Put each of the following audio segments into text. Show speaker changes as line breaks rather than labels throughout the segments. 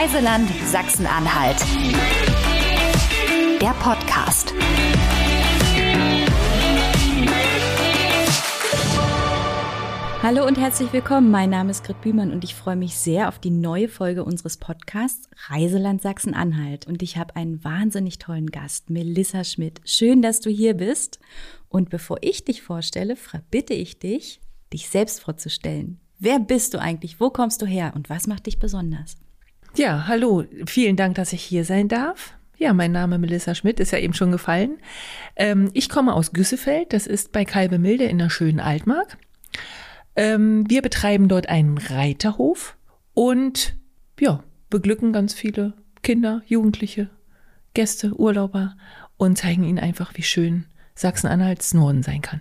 Reiseland Sachsen-Anhalt. Der Podcast.
Hallo und herzlich willkommen. Mein Name ist Grit Bühmann und ich freue mich sehr auf die neue Folge unseres Podcasts Reiseland Sachsen-Anhalt. Und ich habe einen wahnsinnig tollen Gast, Melissa Schmidt. Schön, dass du hier bist. Und bevor ich dich vorstelle, bitte ich dich, dich selbst vorzustellen. Wer bist du eigentlich? Wo kommst du her? Und was macht dich besonders?
Ja, hallo. Vielen Dank, dass ich hier sein darf. Ja, mein Name Melissa Schmidt ist ja eben schon gefallen. Ähm, ich komme aus Güssefeld. Das ist bei Kalbemilde in der schönen Altmark. Ähm, wir betreiben dort einen Reiterhof und ja, beglücken ganz viele Kinder, Jugendliche, Gäste, Urlauber und zeigen ihnen einfach, wie schön Sachsen-Anhalts Norden sein kann.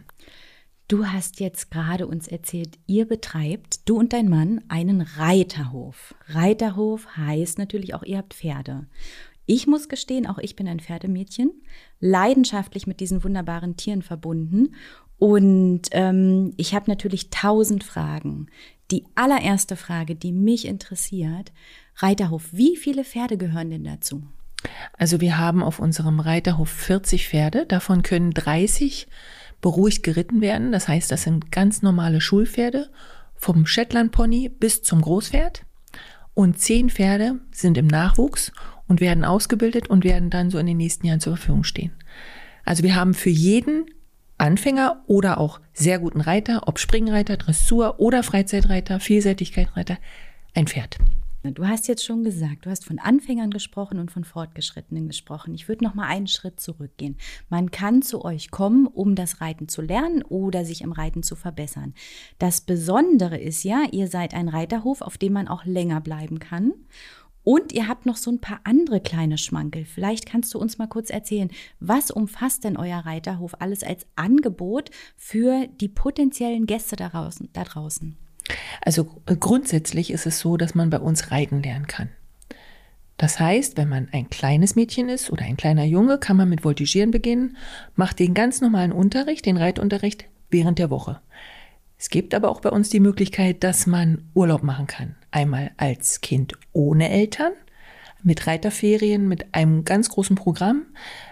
Du hast jetzt gerade uns erzählt, ihr betreibt, du und dein Mann, einen Reiterhof. Reiterhof heißt natürlich auch, ihr habt Pferde. Ich muss gestehen, auch ich bin ein Pferdemädchen, leidenschaftlich mit diesen wunderbaren Tieren verbunden. Und ähm, ich habe natürlich tausend Fragen. Die allererste Frage, die mich interessiert, Reiterhof, wie viele Pferde gehören denn dazu?
Also wir haben auf unserem Reiterhof 40 Pferde, davon können 30 beruhigt geritten werden. Das heißt, das sind ganz normale Schulpferde vom Shetland-Pony bis zum Großpferd. Und zehn Pferde sind im Nachwuchs und werden ausgebildet und werden dann so in den nächsten Jahren zur Verfügung stehen. Also wir haben für jeden Anfänger oder auch sehr guten Reiter, ob Springreiter, Dressur oder Freizeitreiter, Vielseitigkeitsreiter, ein Pferd.
Du hast jetzt schon gesagt, du hast von Anfängern gesprochen und von Fortgeschrittenen gesprochen. Ich würde noch mal einen Schritt zurückgehen. Man kann zu euch kommen, um das Reiten zu lernen oder sich im Reiten zu verbessern. Das Besondere ist ja, ihr seid ein Reiterhof, auf dem man auch länger bleiben kann. Und ihr habt noch so ein paar andere kleine Schmankel. Vielleicht kannst du uns mal kurz erzählen, was umfasst denn euer Reiterhof alles als Angebot für die potenziellen Gäste da draußen? Da draußen?
Also äh, grundsätzlich ist es so, dass man bei uns reiten lernen kann. Das heißt, wenn man ein kleines Mädchen ist oder ein kleiner Junge, kann man mit Voltigieren beginnen, macht den ganz normalen Unterricht, den Reitunterricht während der Woche. Es gibt aber auch bei uns die Möglichkeit, dass man Urlaub machen kann. Einmal als Kind ohne Eltern, mit Reiterferien, mit einem ganz großen Programm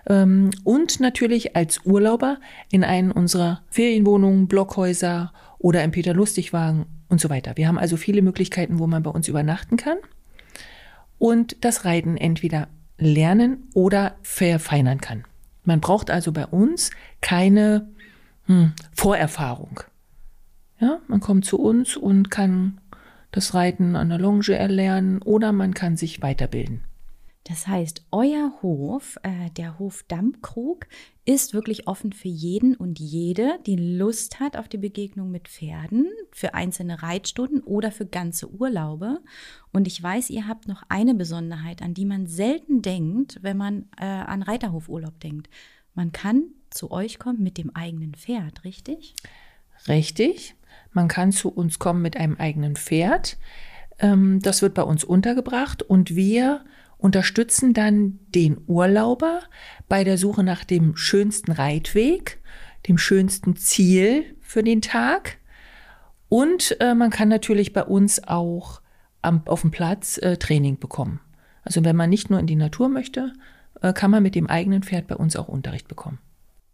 ähm, und natürlich als Urlauber in einen unserer Ferienwohnungen, Blockhäuser oder im Peter-Lustig-Wagen und so weiter. Wir haben also viele Möglichkeiten, wo man bei uns übernachten kann und das Reiten entweder lernen oder verfeinern kann. Man braucht also bei uns keine hm, Vorerfahrung. Ja, man kommt zu uns und kann das Reiten an der Longe erlernen oder man kann sich weiterbilden.
Das heißt, euer Hof, äh, der Hof Dammkrug, ist wirklich offen für jeden und jede, die Lust hat auf die Begegnung mit Pferden, für einzelne Reitstunden oder für ganze Urlaube. Und ich weiß, ihr habt noch eine Besonderheit, an die man selten denkt, wenn man äh, an Reiterhofurlaub denkt. Man kann zu euch kommen mit dem eigenen Pferd, richtig?
Richtig. Man kann zu uns kommen mit einem eigenen Pferd. Ähm, das wird bei uns untergebracht und wir unterstützen dann den Urlauber bei der Suche nach dem schönsten Reitweg, dem schönsten Ziel für den Tag. Und äh, man kann natürlich bei uns auch am, auf dem Platz äh, Training bekommen. Also wenn man nicht nur in die Natur möchte, äh, kann man mit dem eigenen Pferd bei uns auch Unterricht bekommen.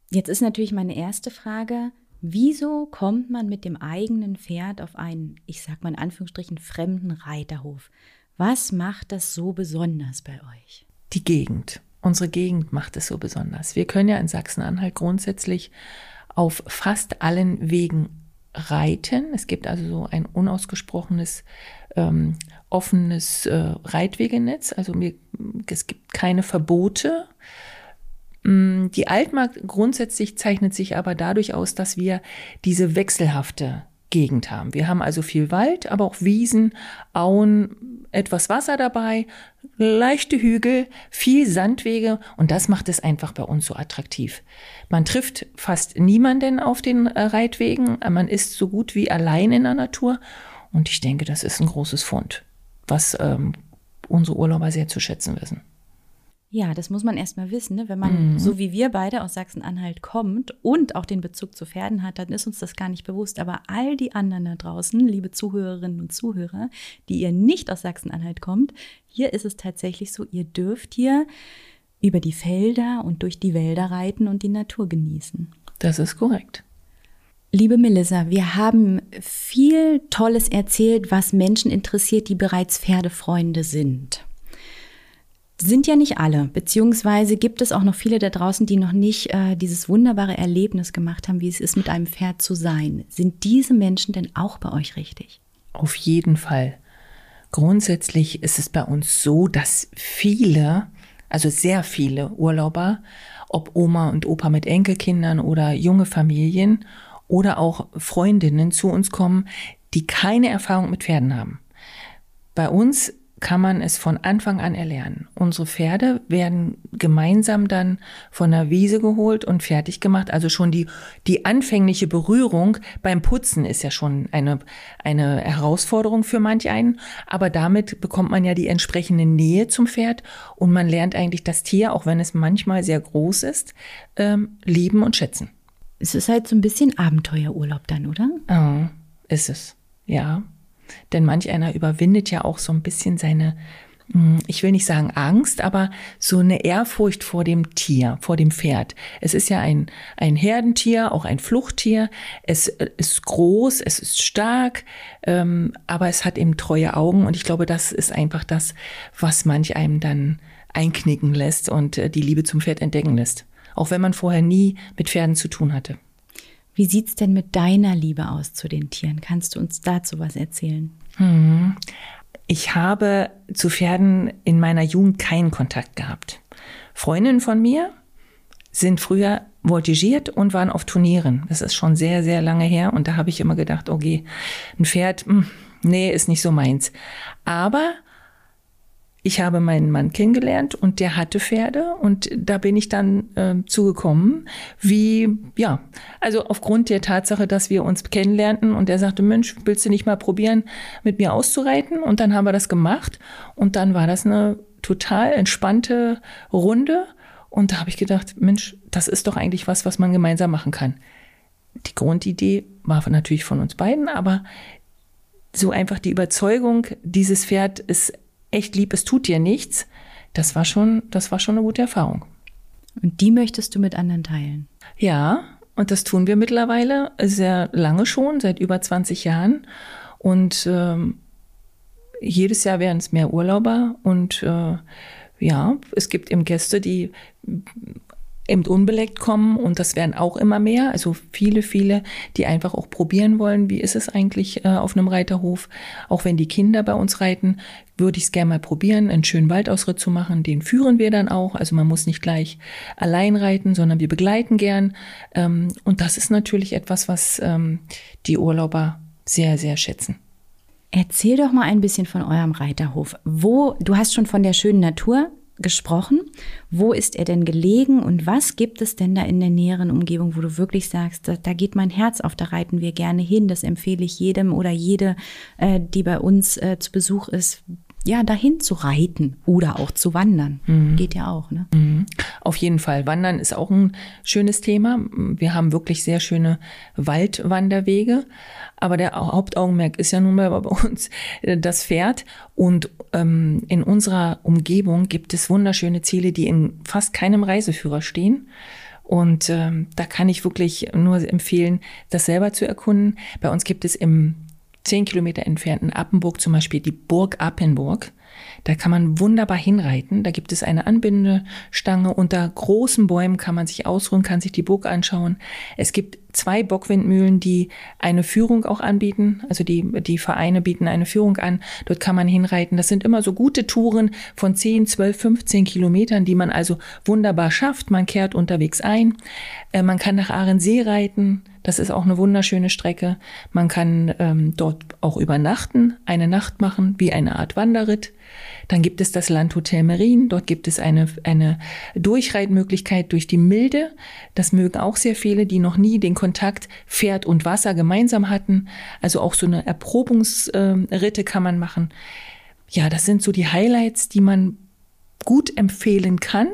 Jetzt ist natürlich meine erste Frage, wieso kommt man mit dem eigenen Pferd auf einen, ich sag mal in Anführungsstrichen, fremden Reiterhof? Was macht das so besonders bei euch?
Die Gegend. Unsere Gegend macht es so besonders. Wir können ja in Sachsen-Anhalt grundsätzlich auf fast allen Wegen reiten. Es gibt also so ein unausgesprochenes ähm, offenes äh, Reitwegenetz. Also mir, es gibt keine Verbote. Mm, die Altmark grundsätzlich zeichnet sich aber dadurch aus, dass wir diese wechselhafte Gegend haben. Wir haben also viel Wald, aber auch Wiesen, Auen, etwas Wasser dabei, leichte Hügel, viel Sandwege und das macht es einfach bei uns so attraktiv. Man trifft fast niemanden auf den äh, Reitwegen, man ist so gut wie allein in der Natur und ich denke, das ist ein großes Fund, was ähm, unsere Urlauber sehr zu schätzen wissen.
Ja, das muss man erstmal wissen. Ne? Wenn man,
Mhm.
so wie wir beide aus Sachsen-Anhalt kommt und auch den Bezug zu Pferden hat, dann ist uns das gar nicht bewusst. Aber all die anderen da draußen, liebe Zuhörerinnen und Zuhörer, die ihr nicht aus Sachsen-Anhalt kommt, hier ist es tatsächlich so, ihr dürft hier über die Felder und durch die Wälder reiten und die Natur genießen.
Das ist korrekt.
Liebe Melissa, wir haben viel Tolles erzählt, was Menschen interessiert, die bereits Pferdefreunde sind. Sind ja nicht alle, beziehungsweise gibt es auch noch viele da draußen, die noch nicht äh, dieses wunderbare Erlebnis gemacht haben, wie es ist, mit einem Pferd zu sein. Sind diese Menschen denn auch bei euch richtig?
Auf jeden Fall. Grundsätzlich ist es bei uns so, dass viele, also sehr viele Urlauber, ob Oma und Opa mit Enkelkindern oder junge Familien oder auch Freundinnen zu uns kommen, die keine Erfahrung mit Pferden haben. Bei uns kann man es von Anfang an erlernen. Unsere Pferde werden gemeinsam dann von der Wiese geholt und fertig gemacht. Also schon die, die anfängliche Berührung beim Putzen ist ja schon eine, eine Herausforderung für manch einen. Aber damit bekommt man ja die entsprechende Nähe zum Pferd und man lernt eigentlich das Tier, auch wenn es manchmal sehr groß ist, ähm, lieben und schätzen.
Es ist halt so ein bisschen Abenteuerurlaub dann, oder?
Oh, ist es, ja. Denn manch einer überwindet ja auch so ein bisschen seine, hm, ich will nicht sagen Angst, aber so eine Ehrfurcht vor dem Tier, vor dem Pferd. Es ist ja ein, ein Herdentier, auch ein Fluchttier. Es äh, ist groß, es ist stark, ähm, aber es hat eben treue Augen und ich glaube, das ist einfach das, was manch einem dann einknicken lässt und äh, die Liebe zum Pferd entdecken lässt. Auch wenn man vorher nie mit Pferden zu tun hatte.
Wie sieht's denn mit deiner Liebe aus zu den Tieren? Kannst du uns dazu was erzählen?
Ich habe zu Pferden in meiner Jugend keinen Kontakt gehabt. Freundinnen von mir sind früher voltigiert und waren auf Turnieren. Das ist schon sehr, sehr lange her und da habe ich immer gedacht, okay, ein Pferd, hm, nee, ist nicht so meins. Aber ich habe meinen Mann kennengelernt und der hatte Pferde und da bin ich dann äh, zugekommen, wie, ja, also aufgrund der Tatsache, dass wir uns kennenlernten und er sagte, Mensch, willst du nicht mal probieren, mit mir auszureiten? Und dann haben wir das gemacht und dann war das eine total entspannte Runde und da habe ich gedacht, Mensch, das ist doch eigentlich was, was man gemeinsam machen kann. Die Grundidee war natürlich von uns beiden, aber so einfach die Überzeugung, dieses Pferd ist echt lieb, es tut dir nichts, das war schon, das war schon eine gute Erfahrung.
Und die möchtest du mit anderen teilen?
Ja, und das tun wir mittlerweile sehr lange schon, seit über 20 Jahren. Und ähm, jedes Jahr werden es mehr Urlauber und äh, ja, es gibt eben Gäste, die eben unbeleckt kommen und das werden auch immer mehr. Also viele, viele, die einfach auch probieren wollen, wie ist es eigentlich äh, auf einem Reiterhof. Auch wenn die Kinder bei uns reiten, würde ich es gerne mal probieren, einen schönen Waldausritt zu machen. Den führen wir dann auch. Also man muss nicht gleich allein reiten, sondern wir begleiten gern. Ähm, und das ist natürlich etwas, was ähm, die Urlauber sehr, sehr schätzen.
Erzähl doch mal ein bisschen von eurem Reiterhof. Wo, du hast schon von der schönen Natur gesprochen. Wo ist er denn gelegen und was gibt es denn da in der näheren Umgebung, wo du wirklich sagst, da, da geht mein Herz auf, da reiten wir gerne hin. Das empfehle ich jedem oder jede, äh, die bei uns äh, zu Besuch ist, ja, dahin zu reiten oder auch zu wandern. Geht ja auch, ne?
Auf jeden Fall. Wandern ist auch ein schönes Thema. Wir haben wirklich sehr schöne Waldwanderwege. Aber der Hauptaugenmerk ist ja nun mal bei uns das Pferd. Und ähm, in unserer Umgebung gibt es wunderschöne Ziele, die in fast keinem Reiseführer stehen. Und ähm, da kann ich wirklich nur empfehlen, das selber zu erkunden. Bei uns gibt es im zehn Kilometer entfernten Appenburg zum Beispiel die Burg Appenburg. Da kann man wunderbar hinreiten. Da gibt es eine Anbindestange. Unter großen Bäumen kann man sich ausruhen, kann sich die Burg anschauen. Es gibt zwei Bockwindmühlen, die eine Führung auch anbieten. Also die, die Vereine bieten eine Führung an. Dort kann man hinreiten. Das sind immer so gute Touren von 10, 12, 15 Kilometern, die man also wunderbar schafft. Man kehrt unterwegs ein. Äh, man kann nach Ahrensee reiten. Das ist auch eine wunderschöne Strecke. Man kann ähm, dort auch übernachten, eine Nacht machen, wie eine Art Wanderritt. Dann gibt es das Landhotel Merin. Dort gibt es eine, eine Durchreitmöglichkeit durch die Milde. Das mögen auch sehr viele, die noch nie den Kontakt Pferd und Wasser gemeinsam hatten. Also auch so eine Erprobungsritte kann man machen. Ja, das sind so die Highlights, die man gut empfehlen kann.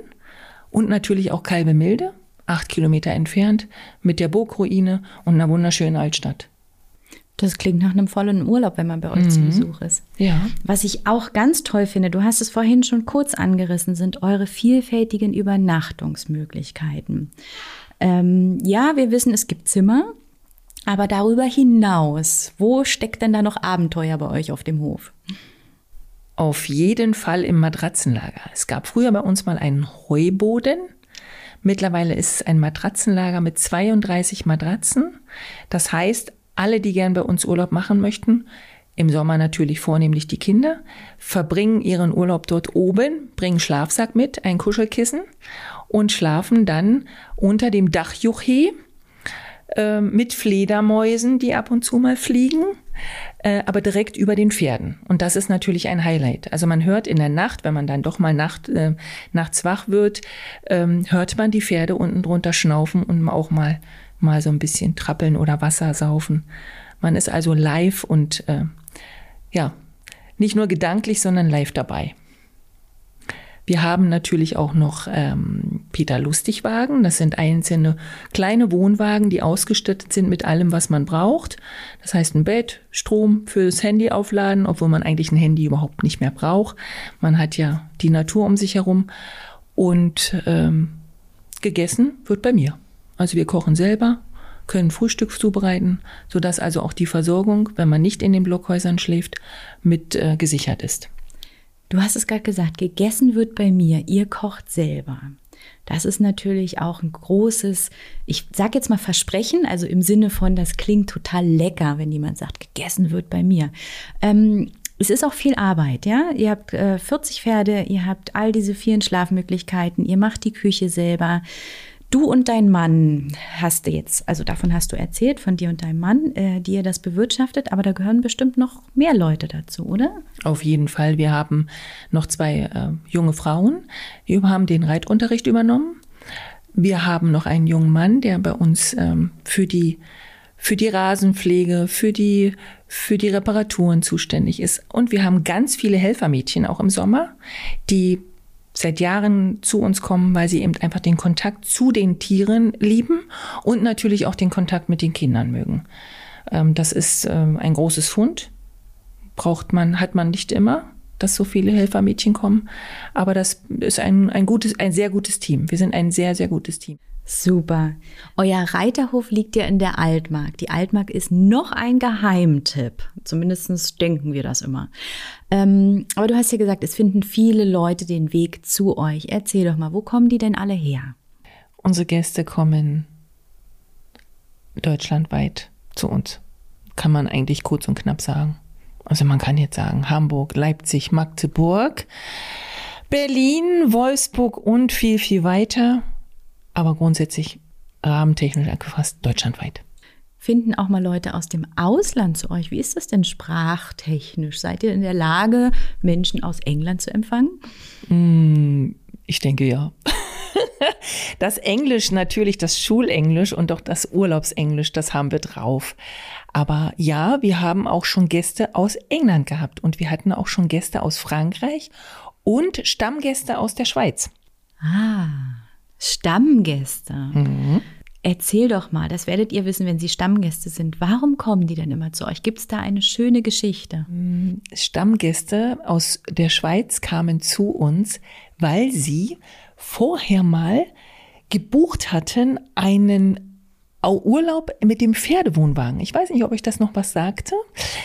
Und natürlich auch Kalbemilde, acht Kilometer entfernt, mit der Burgruine und einer wunderschönen Altstadt.
Das klingt nach einem vollen Urlaub, wenn man bei euch zu Besuch ist.
Ja.
Was ich auch ganz toll finde, du hast es vorhin schon kurz angerissen, sind eure vielfältigen Übernachtungsmöglichkeiten. Ähm, ja, wir wissen, es gibt Zimmer, aber darüber hinaus, wo steckt denn da noch Abenteuer bei euch auf dem Hof?
Auf jeden Fall im Matratzenlager. Es gab früher bei uns mal einen Heuboden. Mittlerweile ist es ein Matratzenlager mit 32 Matratzen. Das heißt, alle, die gern bei uns Urlaub machen möchten, im Sommer natürlich vornehmlich die Kinder, verbringen ihren Urlaub dort oben, bringen Schlafsack mit, ein Kuschelkissen und schlafen dann unter dem Dachjuche äh, mit Fledermäusen, die ab und zu mal fliegen, äh, aber direkt über den Pferden. Und das ist natürlich ein Highlight. Also man hört in der Nacht, wenn man dann doch mal Nacht, äh, nachts wach wird, ähm, hört man die Pferde unten drunter schnaufen und auch mal mal so ein bisschen trappeln oder Wasser saufen. Man ist also live und äh, ja, nicht nur gedanklich, sondern live dabei. Wir haben natürlich auch noch ähm, Peter Lustigwagen. Das sind einzelne kleine Wohnwagen, die ausgestattet sind mit allem, was man braucht. Das heißt ein Bett, Strom fürs Handy aufladen, obwohl man eigentlich ein Handy überhaupt nicht mehr braucht. Man hat ja die Natur um sich herum. Und ähm, gegessen wird bei mir. Also wir kochen selber, können Frühstück zubereiten, sodass also auch die Versorgung, wenn man nicht in den Blockhäusern schläft, mit äh, gesichert ist.
Du hast es gerade gesagt, gegessen wird bei mir, ihr kocht selber. Das ist natürlich auch ein großes, ich sage jetzt mal Versprechen, also im Sinne von, das klingt total lecker, wenn jemand sagt, gegessen wird bei mir. Ähm, es ist auch viel Arbeit, ja. Ihr habt äh, 40 Pferde, ihr habt all diese vielen Schlafmöglichkeiten, ihr macht die Küche selber. Du und dein Mann hast jetzt, also davon hast du erzählt, von dir und deinem Mann, äh, die ihr das bewirtschaftet, aber da gehören bestimmt noch mehr Leute dazu, oder?
Auf jeden Fall. Wir haben noch zwei äh, junge Frauen, die haben den Reitunterricht übernommen. Wir haben noch einen jungen Mann, der bei uns ähm, für die für die Rasenpflege, für die, für die Reparaturen zuständig ist. Und wir haben ganz viele Helfermädchen auch im Sommer, die seit Jahren zu uns kommen, weil sie eben einfach den Kontakt zu den Tieren lieben und natürlich auch den Kontakt mit den Kindern mögen. Ähm, das ist ähm, ein großes Fund. Braucht man, hat man nicht immer, dass so viele Helfermädchen kommen. Aber das ist ein, ein gutes, ein sehr gutes Team. Wir sind ein sehr, sehr gutes Team.
Super. Euer Reiterhof liegt ja in der Altmark. Die Altmark ist noch ein Geheimtipp. Zumindest denken wir das immer. Ähm, aber du hast ja gesagt, es finden viele Leute den Weg zu euch. Erzähl doch mal, wo kommen die denn alle her?
Unsere Gäste kommen deutschlandweit zu uns. Kann man eigentlich kurz und knapp sagen. Also man kann jetzt sagen Hamburg, Leipzig, Magdeburg, Berlin, Wolfsburg und viel, viel weiter aber grundsätzlich rahmentechnisch angefasst deutschlandweit.
Finden auch mal Leute aus dem Ausland zu euch? Wie ist das denn sprachtechnisch? Seid ihr in der Lage, Menschen aus England zu empfangen?
Mm, ich denke ja. Das Englisch natürlich, das Schulenglisch und auch das Urlaubsenglisch, das haben wir drauf. Aber ja, wir haben auch schon Gäste aus England gehabt und wir hatten auch schon Gäste aus Frankreich und Stammgäste aus der Schweiz.
Ah. Stammgäste. Mhm. Erzähl doch mal, das werdet ihr wissen, wenn sie Stammgäste sind. Warum kommen die denn immer zu euch? Gibt es da eine schöne Geschichte?
Mm, Stammgäste aus der Schweiz kamen zu uns, weil sie vorher mal gebucht hatten einen Urlaub mit dem Pferdewohnwagen. Ich weiß nicht, ob ich das noch was sagte.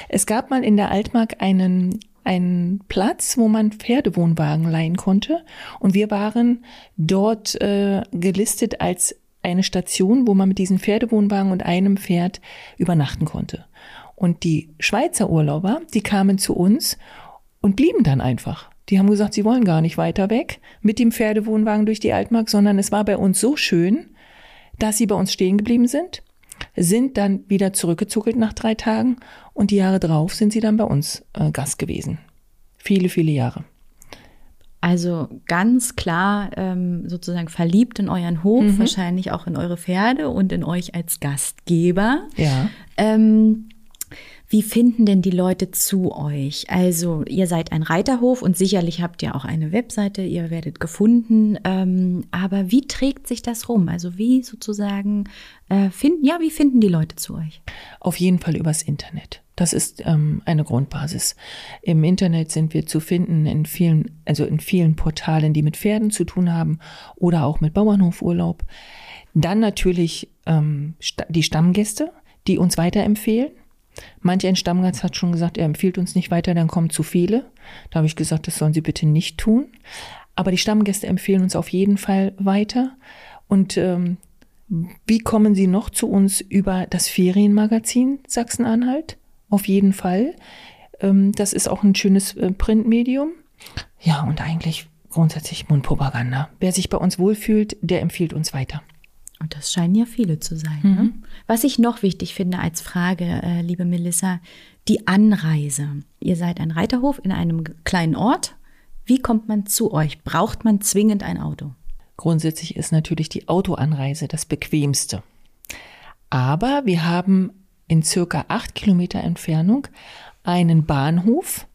Es gab mal in der Altmark einen einen Platz, wo man Pferdewohnwagen leihen konnte. Und wir waren dort äh, gelistet als eine Station, wo man mit diesen Pferdewohnwagen und einem Pferd übernachten konnte. Und die Schweizer Urlauber, die kamen zu uns und blieben dann einfach. Die haben gesagt, sie wollen gar nicht weiter weg mit dem Pferdewohnwagen durch die Altmark, sondern es war bei uns so schön, dass sie bei uns stehen geblieben sind sind dann wieder zurückgezuckelt nach drei Tagen und die Jahre drauf sind sie dann bei uns äh, Gast gewesen. Viele, viele Jahre.
Also ganz klar ähm, sozusagen verliebt in euren Hof, mhm. wahrscheinlich auch in eure Pferde und in euch als Gastgeber.
Ja.
Ähm, Wie finden denn die Leute zu euch? Also ihr seid ein Reiterhof und sicherlich habt ihr auch eine Webseite, ihr werdet gefunden. Ähm, aber wie trägt sich das rum? Also wie sozusagen äh, finden, ja, wie finden die Leute zu euch?
Auf jeden Fall übers Internet. Das ist ähm, eine Grundbasis. Im Internet sind wir zu finden in vielen, also in vielen Portalen, die mit Pferden zu tun haben oder auch mit Bauernhofurlaub. Dann natürlich ähm, die Stammgäste, die uns weiterempfehlen. Manch ein Stammgast hat schon gesagt, er empfiehlt uns nicht weiter, dann kommen zu viele. Da habe ich gesagt, das sollen sie bitte nicht tun. Aber die Stammgäste empfehlen uns auf jeden Fall weiter. Und ähm, wie kommen sie noch zu uns über das Ferienmagazin Sachsen-Anhalt? auf jeden Fall. Ähm, das ist auch ein schönes äh, Printmedium. Ja, und eigentlich grundsätzlich Mundpropaganda. Wer sich bei uns wohlfühlt, der empfiehlt uns weiter.
Und das scheinen ja viele zu sein. Ne? Mhm. Ne? Was ich noch wichtig finde als Frage, äh, liebe Melissa, die Anreise. Ihr seid ein Reiterhof in einem kleinen Ort. Wie kommt man zu euch? Braucht man zwingend ein Auto?
Grundsätzlich ist natürlich die Autoanreise das bequemste. Aber wir haben in circa acht Kilometer Entfernung einen Bahnhof,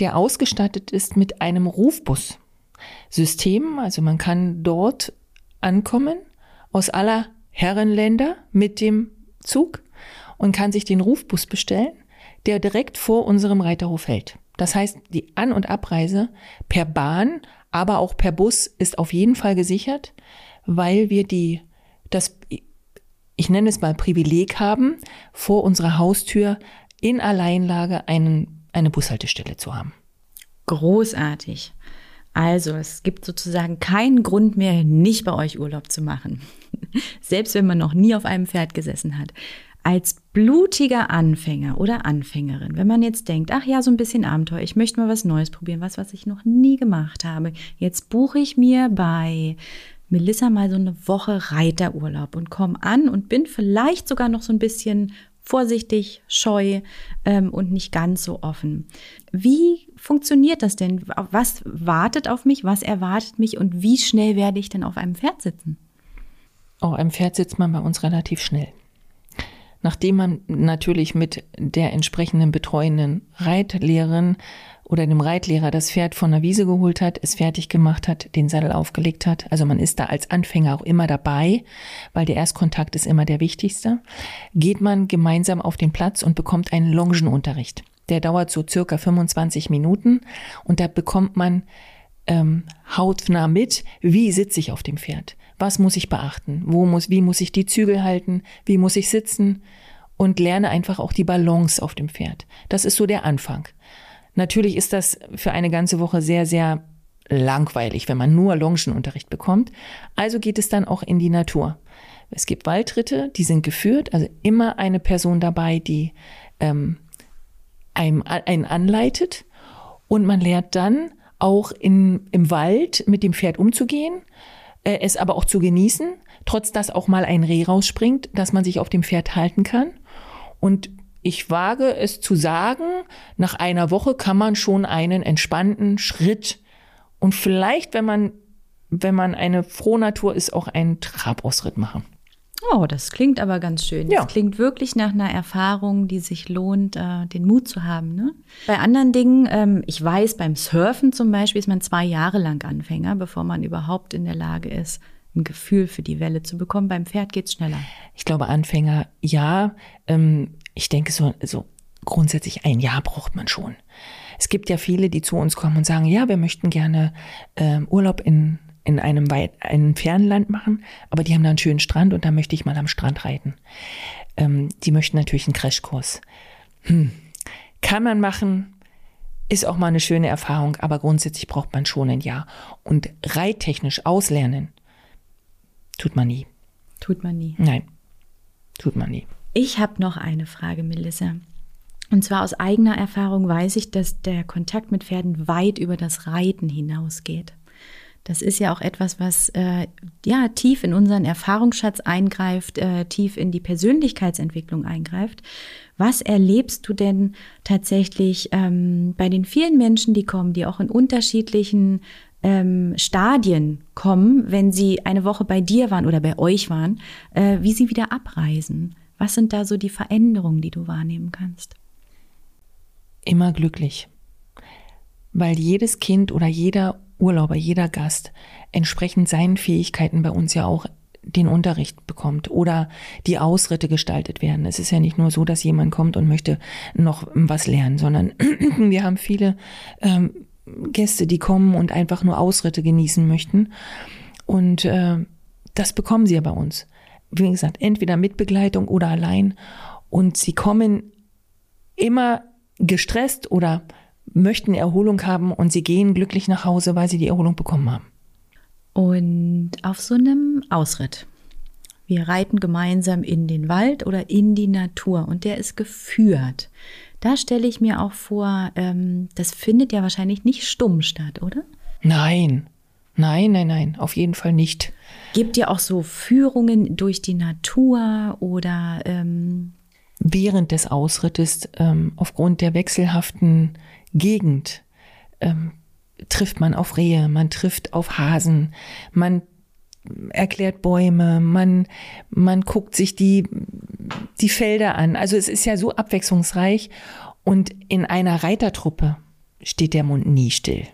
der ausgestattet ist mit einem Rufbus-System. Also man kann dort ankommen aus aller Herrenländer mit dem Zug und kann sich den Rufbus bestellen, der direkt vor unserem Reiterhof hält. Das heißt, die An- und Abreise per Bahn, aber auch per Bus ist auf jeden Fall gesichert, weil wir die, das ich nenne es mal Privileg haben, vor unserer Haustür in Alleinlage einen, eine Bushaltestelle zu haben.
Großartig. Also es gibt sozusagen keinen Grund mehr, nicht bei euch Urlaub zu machen. Selbst wenn man noch nie auf einem Pferd gesessen hat. Als blutiger Anfänger oder Anfängerin, wenn man jetzt denkt, ach ja, so ein bisschen Abenteuer, ich möchte mal was Neues probieren, was, was ich noch nie gemacht habe. Jetzt buche ich mir bei Melissa mal so eine Woche Reiterurlaub und komme an und bin vielleicht sogar noch so ein bisschen vorsichtig, scheu ähm, und nicht ganz so offen. Wie funktioniert das denn? Was wartet auf mich? Was erwartet mich? Und wie schnell werde ich denn auf einem Pferd sitzen?
Auf einem Pferd sitzt man bei uns relativ schnell. Nachdem man natürlich mit der entsprechenden betreuenden Reitlehrerin oder dem Reitlehrer das Pferd von der Wiese geholt hat, es fertig gemacht hat, den Sattel aufgelegt hat. Also man ist da als Anfänger auch immer dabei, weil der Erstkontakt ist immer der wichtigste. Geht man gemeinsam auf den Platz und bekommt einen Longenunterricht. Der dauert so circa 25 Minuten und da bekommt man ähm, hautnah mit, wie sitze ich auf dem Pferd, was muss ich beachten, wo muss, wie muss ich die Zügel halten, wie muss ich sitzen und lerne einfach auch die Balance auf dem Pferd. Das ist so der Anfang. Natürlich ist das für eine ganze Woche sehr, sehr langweilig, wenn man nur Longenunterricht bekommt. Also geht es dann auch in die Natur. Es gibt Waldritte, die sind geführt, also immer eine Person dabei, die ähm, einem, einen anleitet. Und man lernt dann auch in, im Wald mit dem Pferd umzugehen, äh, es aber auch zu genießen, trotz dass auch mal ein Reh rausspringt, dass man sich auf dem Pferd halten kann. Und ich wage es zu sagen, nach einer Woche kann man schon einen entspannten Schritt und vielleicht, wenn man, wenn man eine Frohnatur ist, auch einen Trabausritt machen.
Oh, das klingt aber ganz schön. Ja. Das klingt wirklich nach einer Erfahrung, die sich lohnt, äh, den Mut zu haben. Ne? Bei anderen Dingen, ähm, ich weiß, beim Surfen zum Beispiel ist man zwei Jahre lang Anfänger, bevor man überhaupt in der Lage ist, ein Gefühl für die Welle zu bekommen. Beim Pferd geht's schneller.
Ich glaube, Anfänger, ja. Ähm, ich denke, so, so grundsätzlich ein Jahr braucht man schon. Es gibt ja viele, die zu uns kommen und sagen, ja, wir möchten gerne äh, Urlaub in, in einem, weit, einem fernen Land machen, aber die haben da einen schönen Strand und da möchte ich mal am Strand reiten. Ähm, die möchten natürlich einen Crashkurs. Hm. Kann man machen, ist auch mal eine schöne Erfahrung, aber grundsätzlich braucht man schon ein Jahr. Und reittechnisch auslernen, tut man nie.
Tut man nie.
Nein, tut man nie.
Ich habe noch eine Frage, Melissa. Und zwar aus eigener Erfahrung weiß ich, dass der Kontakt mit Pferden weit über das Reiten hinausgeht. Das ist ja auch etwas, was äh, ja tief in unseren Erfahrungsschatz eingreift, äh, tief in die Persönlichkeitsentwicklung eingreift. Was erlebst du denn tatsächlich ähm, bei den vielen Menschen, die kommen, die auch in unterschiedlichen ähm, Stadien kommen, wenn sie eine Woche bei dir waren oder bei euch waren, äh, wie sie wieder abreisen? Was sind da so die Veränderungen, die du wahrnehmen kannst?
immer glücklich, weil jedes Kind oder jeder Urlauber, jeder Gast entsprechend seinen Fähigkeiten bei uns ja auch den Unterricht bekommt oder die Ausritte gestaltet werden. Es ist ja nicht nur so, dass jemand kommt und möchte noch was lernen, sondern wir haben viele ähm, Gäste, die kommen und einfach nur Ausritte genießen möchten. Und äh, das bekommen sie ja bei uns. Wie gesagt, entweder mit Begleitung oder allein. Und sie kommen immer gestresst oder möchten Erholung haben und sie gehen glücklich nach Hause, weil sie die Erholung bekommen haben.
Und auf so einem Ausritt. Wir reiten gemeinsam in den Wald oder in die Natur und der ist geführt. Da stelle ich mir auch vor, ähm, das findet ja wahrscheinlich nicht stumm statt, oder?
Nein, nein, nein, nein, auf jeden Fall nicht.
Gibt ihr auch so Führungen durch die Natur oder ähm
während des Ausrittes ähm, aufgrund der wechselhaften Gegend ähm, trifft man auf Rehe, man trifft auf Hasen, man erklärt Bäume, man, man guckt sich die, die Felder an. Also es ist ja so abwechslungsreich und in einer Reitertruppe steht der Mund nie still.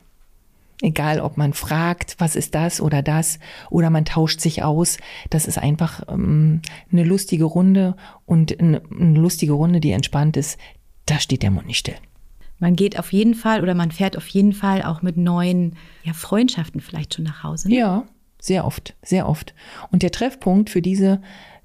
Egal, ob man fragt, was ist das oder das, oder man tauscht sich aus. Das ist einfach ähm, eine lustige Runde und eine, eine lustige Runde, die entspannt ist. Da steht der Mund nicht still
man geht auf jeden Fall oder man fährt auf jeden Fall auch mit neuen ja, Freundschaften vielleicht schon nach Hause.
Ne? Ja, sehr oft, sehr oft. Und der Treffpunkt für diese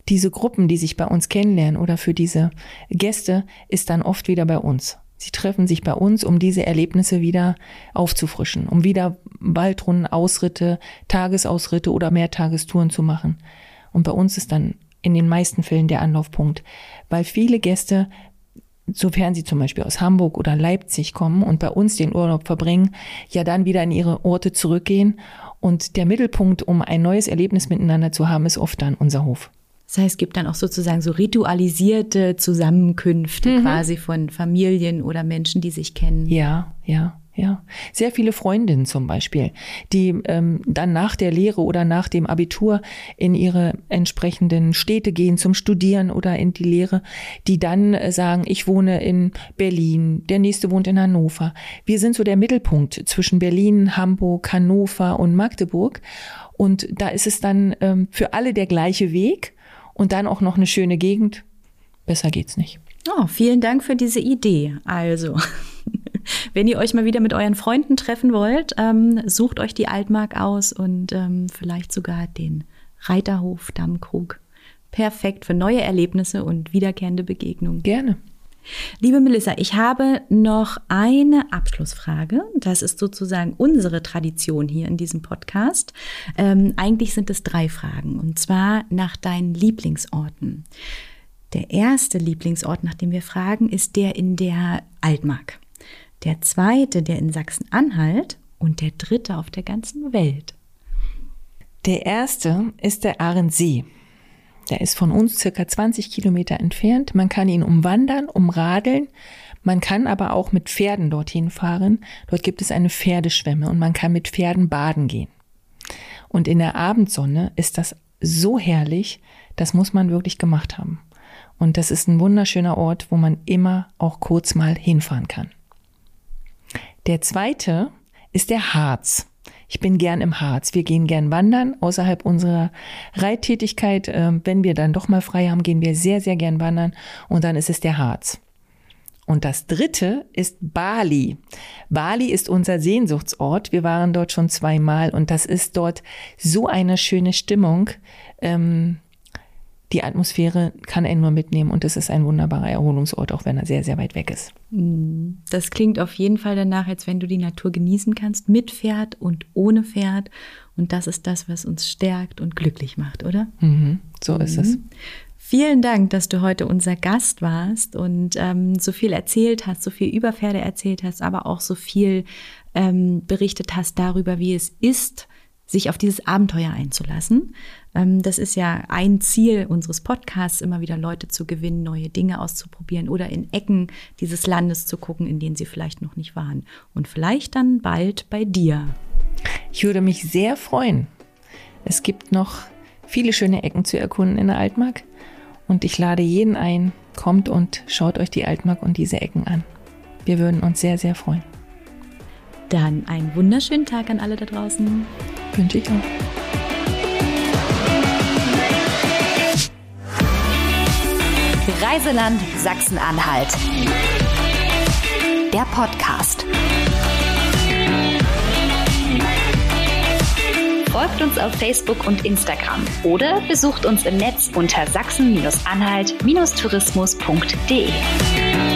diese Gruppen, die sich bei uns kennenlernen oder für diese Gäste, ist dann oft wieder bei uns. Sie treffen sich bei uns, um diese Erlebnisse wieder aufzufrischen, um wieder Waldrunden, Ausritte, Tagesausritte oder Mehrtagestouren zu machen. Und bei uns ist dann in den meisten Fällen der Anlaufpunkt, weil viele Gäste sofern sie zum Beispiel aus Hamburg oder Leipzig kommen und bei uns den Urlaub verbringen, ja dann wieder in ihre Orte zurückgehen. Und der Mittelpunkt, um ein neues Erlebnis miteinander zu haben, ist oft dann unser Hof.
Das heißt, es gibt dann auch sozusagen so ritualisierte Zusammenkünfte mhm. quasi von Familien oder Menschen, die sich kennen.
Ja, ja. Ja, sehr viele Freundinnen zum Beispiel, die ähm, dann nach der Lehre oder nach dem Abitur in ihre entsprechenden Städte gehen zum Studieren oder in die Lehre, die dann äh, sagen, ich wohne in Berlin, der nächste wohnt in Hannover. Wir sind so der Mittelpunkt zwischen Berlin, Hamburg, Hannover und Magdeburg. Und da ist es dann ähm, für alle der gleiche Weg und dann auch noch eine schöne Gegend. Besser geht's nicht.
Oh, vielen Dank für diese Idee. Also. Wenn ihr euch mal wieder mit euren Freunden treffen wollt, ähm, sucht euch die Altmark aus und ähm, vielleicht sogar den Reiterhof Dammkrug. Perfekt für neue Erlebnisse und wiederkehrende Begegnungen.
Gerne.
Liebe Melissa, ich habe noch eine Abschlussfrage. Das ist sozusagen unsere Tradition hier in diesem Podcast. Ähm, eigentlich sind es drei Fragen und zwar nach deinen Lieblingsorten. Der erste Lieblingsort, nach dem wir fragen, ist der in der Altmark der zweite, der in Sachsen-Anhalt und der dritte auf der ganzen Welt.
Der erste ist der Ahrensee. Der ist von uns circa 20 Kilometer entfernt. Man kann ihn umwandern, umradeln. Man kann aber auch mit Pferden dorthin fahren. Dort gibt es eine Pferdeschwemme und man kann mit Pferden baden gehen. Und in der Abendsonne ist das so herrlich, das muss man wirklich gemacht haben. Und das ist ein wunderschöner Ort, wo man immer auch kurz mal hinfahren kann. Der zweite ist der Harz. Ich bin gern im Harz. Wir gehen gern wandern außerhalb unserer Reittätigkeit. Ähm, wenn wir dann doch mal frei haben, gehen wir sehr, sehr gern wandern. Und dann ist es der Harz. Und das dritte ist Bali. Bali ist unser Sehnsuchtsort. Wir waren dort schon zweimal und das ist dort so eine schöne Stimmung. Ähm, die Atmosphäre kann er nur mitnehmen und es ist ein wunderbarer Erholungsort, auch wenn er sehr, sehr weit weg ist.
Mm, das klingt auf jeden Fall danach, als wenn du die Natur genießen kannst, mit Pferd und ohne Pferd. Und das ist das, was uns stärkt und glücklich macht, oder?
Mhm, so mhm. ist es.
Vielen Dank, dass du heute unser Gast warst und ähm, so viel erzählt hast, so viel über Pferde erzählt hast, aber auch so viel ähm, berichtet hast darüber, wie es ist, sich auf dieses Abenteuer einzulassen. Ähm, das ist ja ein Ziel unseres Podcasts, immer wieder Leute zu gewinnen, neue Dinge auszuprobieren oder in Ecken dieses Landes zu gucken, in denen sie vielleicht noch nicht waren. Und vielleicht dann bald bei dir.
Ich würde mich sehr freuen. Es gibt noch viele schöne Ecken zu erkunden in der Altmark. Und ich lade jeden ein, kommt und schaut euch die Altmark und diese Ecken an. Wir würden uns sehr, sehr freuen.
Dann einen wunderschönen Tag an alle da draußen.
Wünsche ich auch.
Reiseland Sachsen-Anhalt. Der Podcast. Folgt uns auf Facebook und Instagram oder besucht uns im Netz unter sachsen-anhalt-tourismus.de.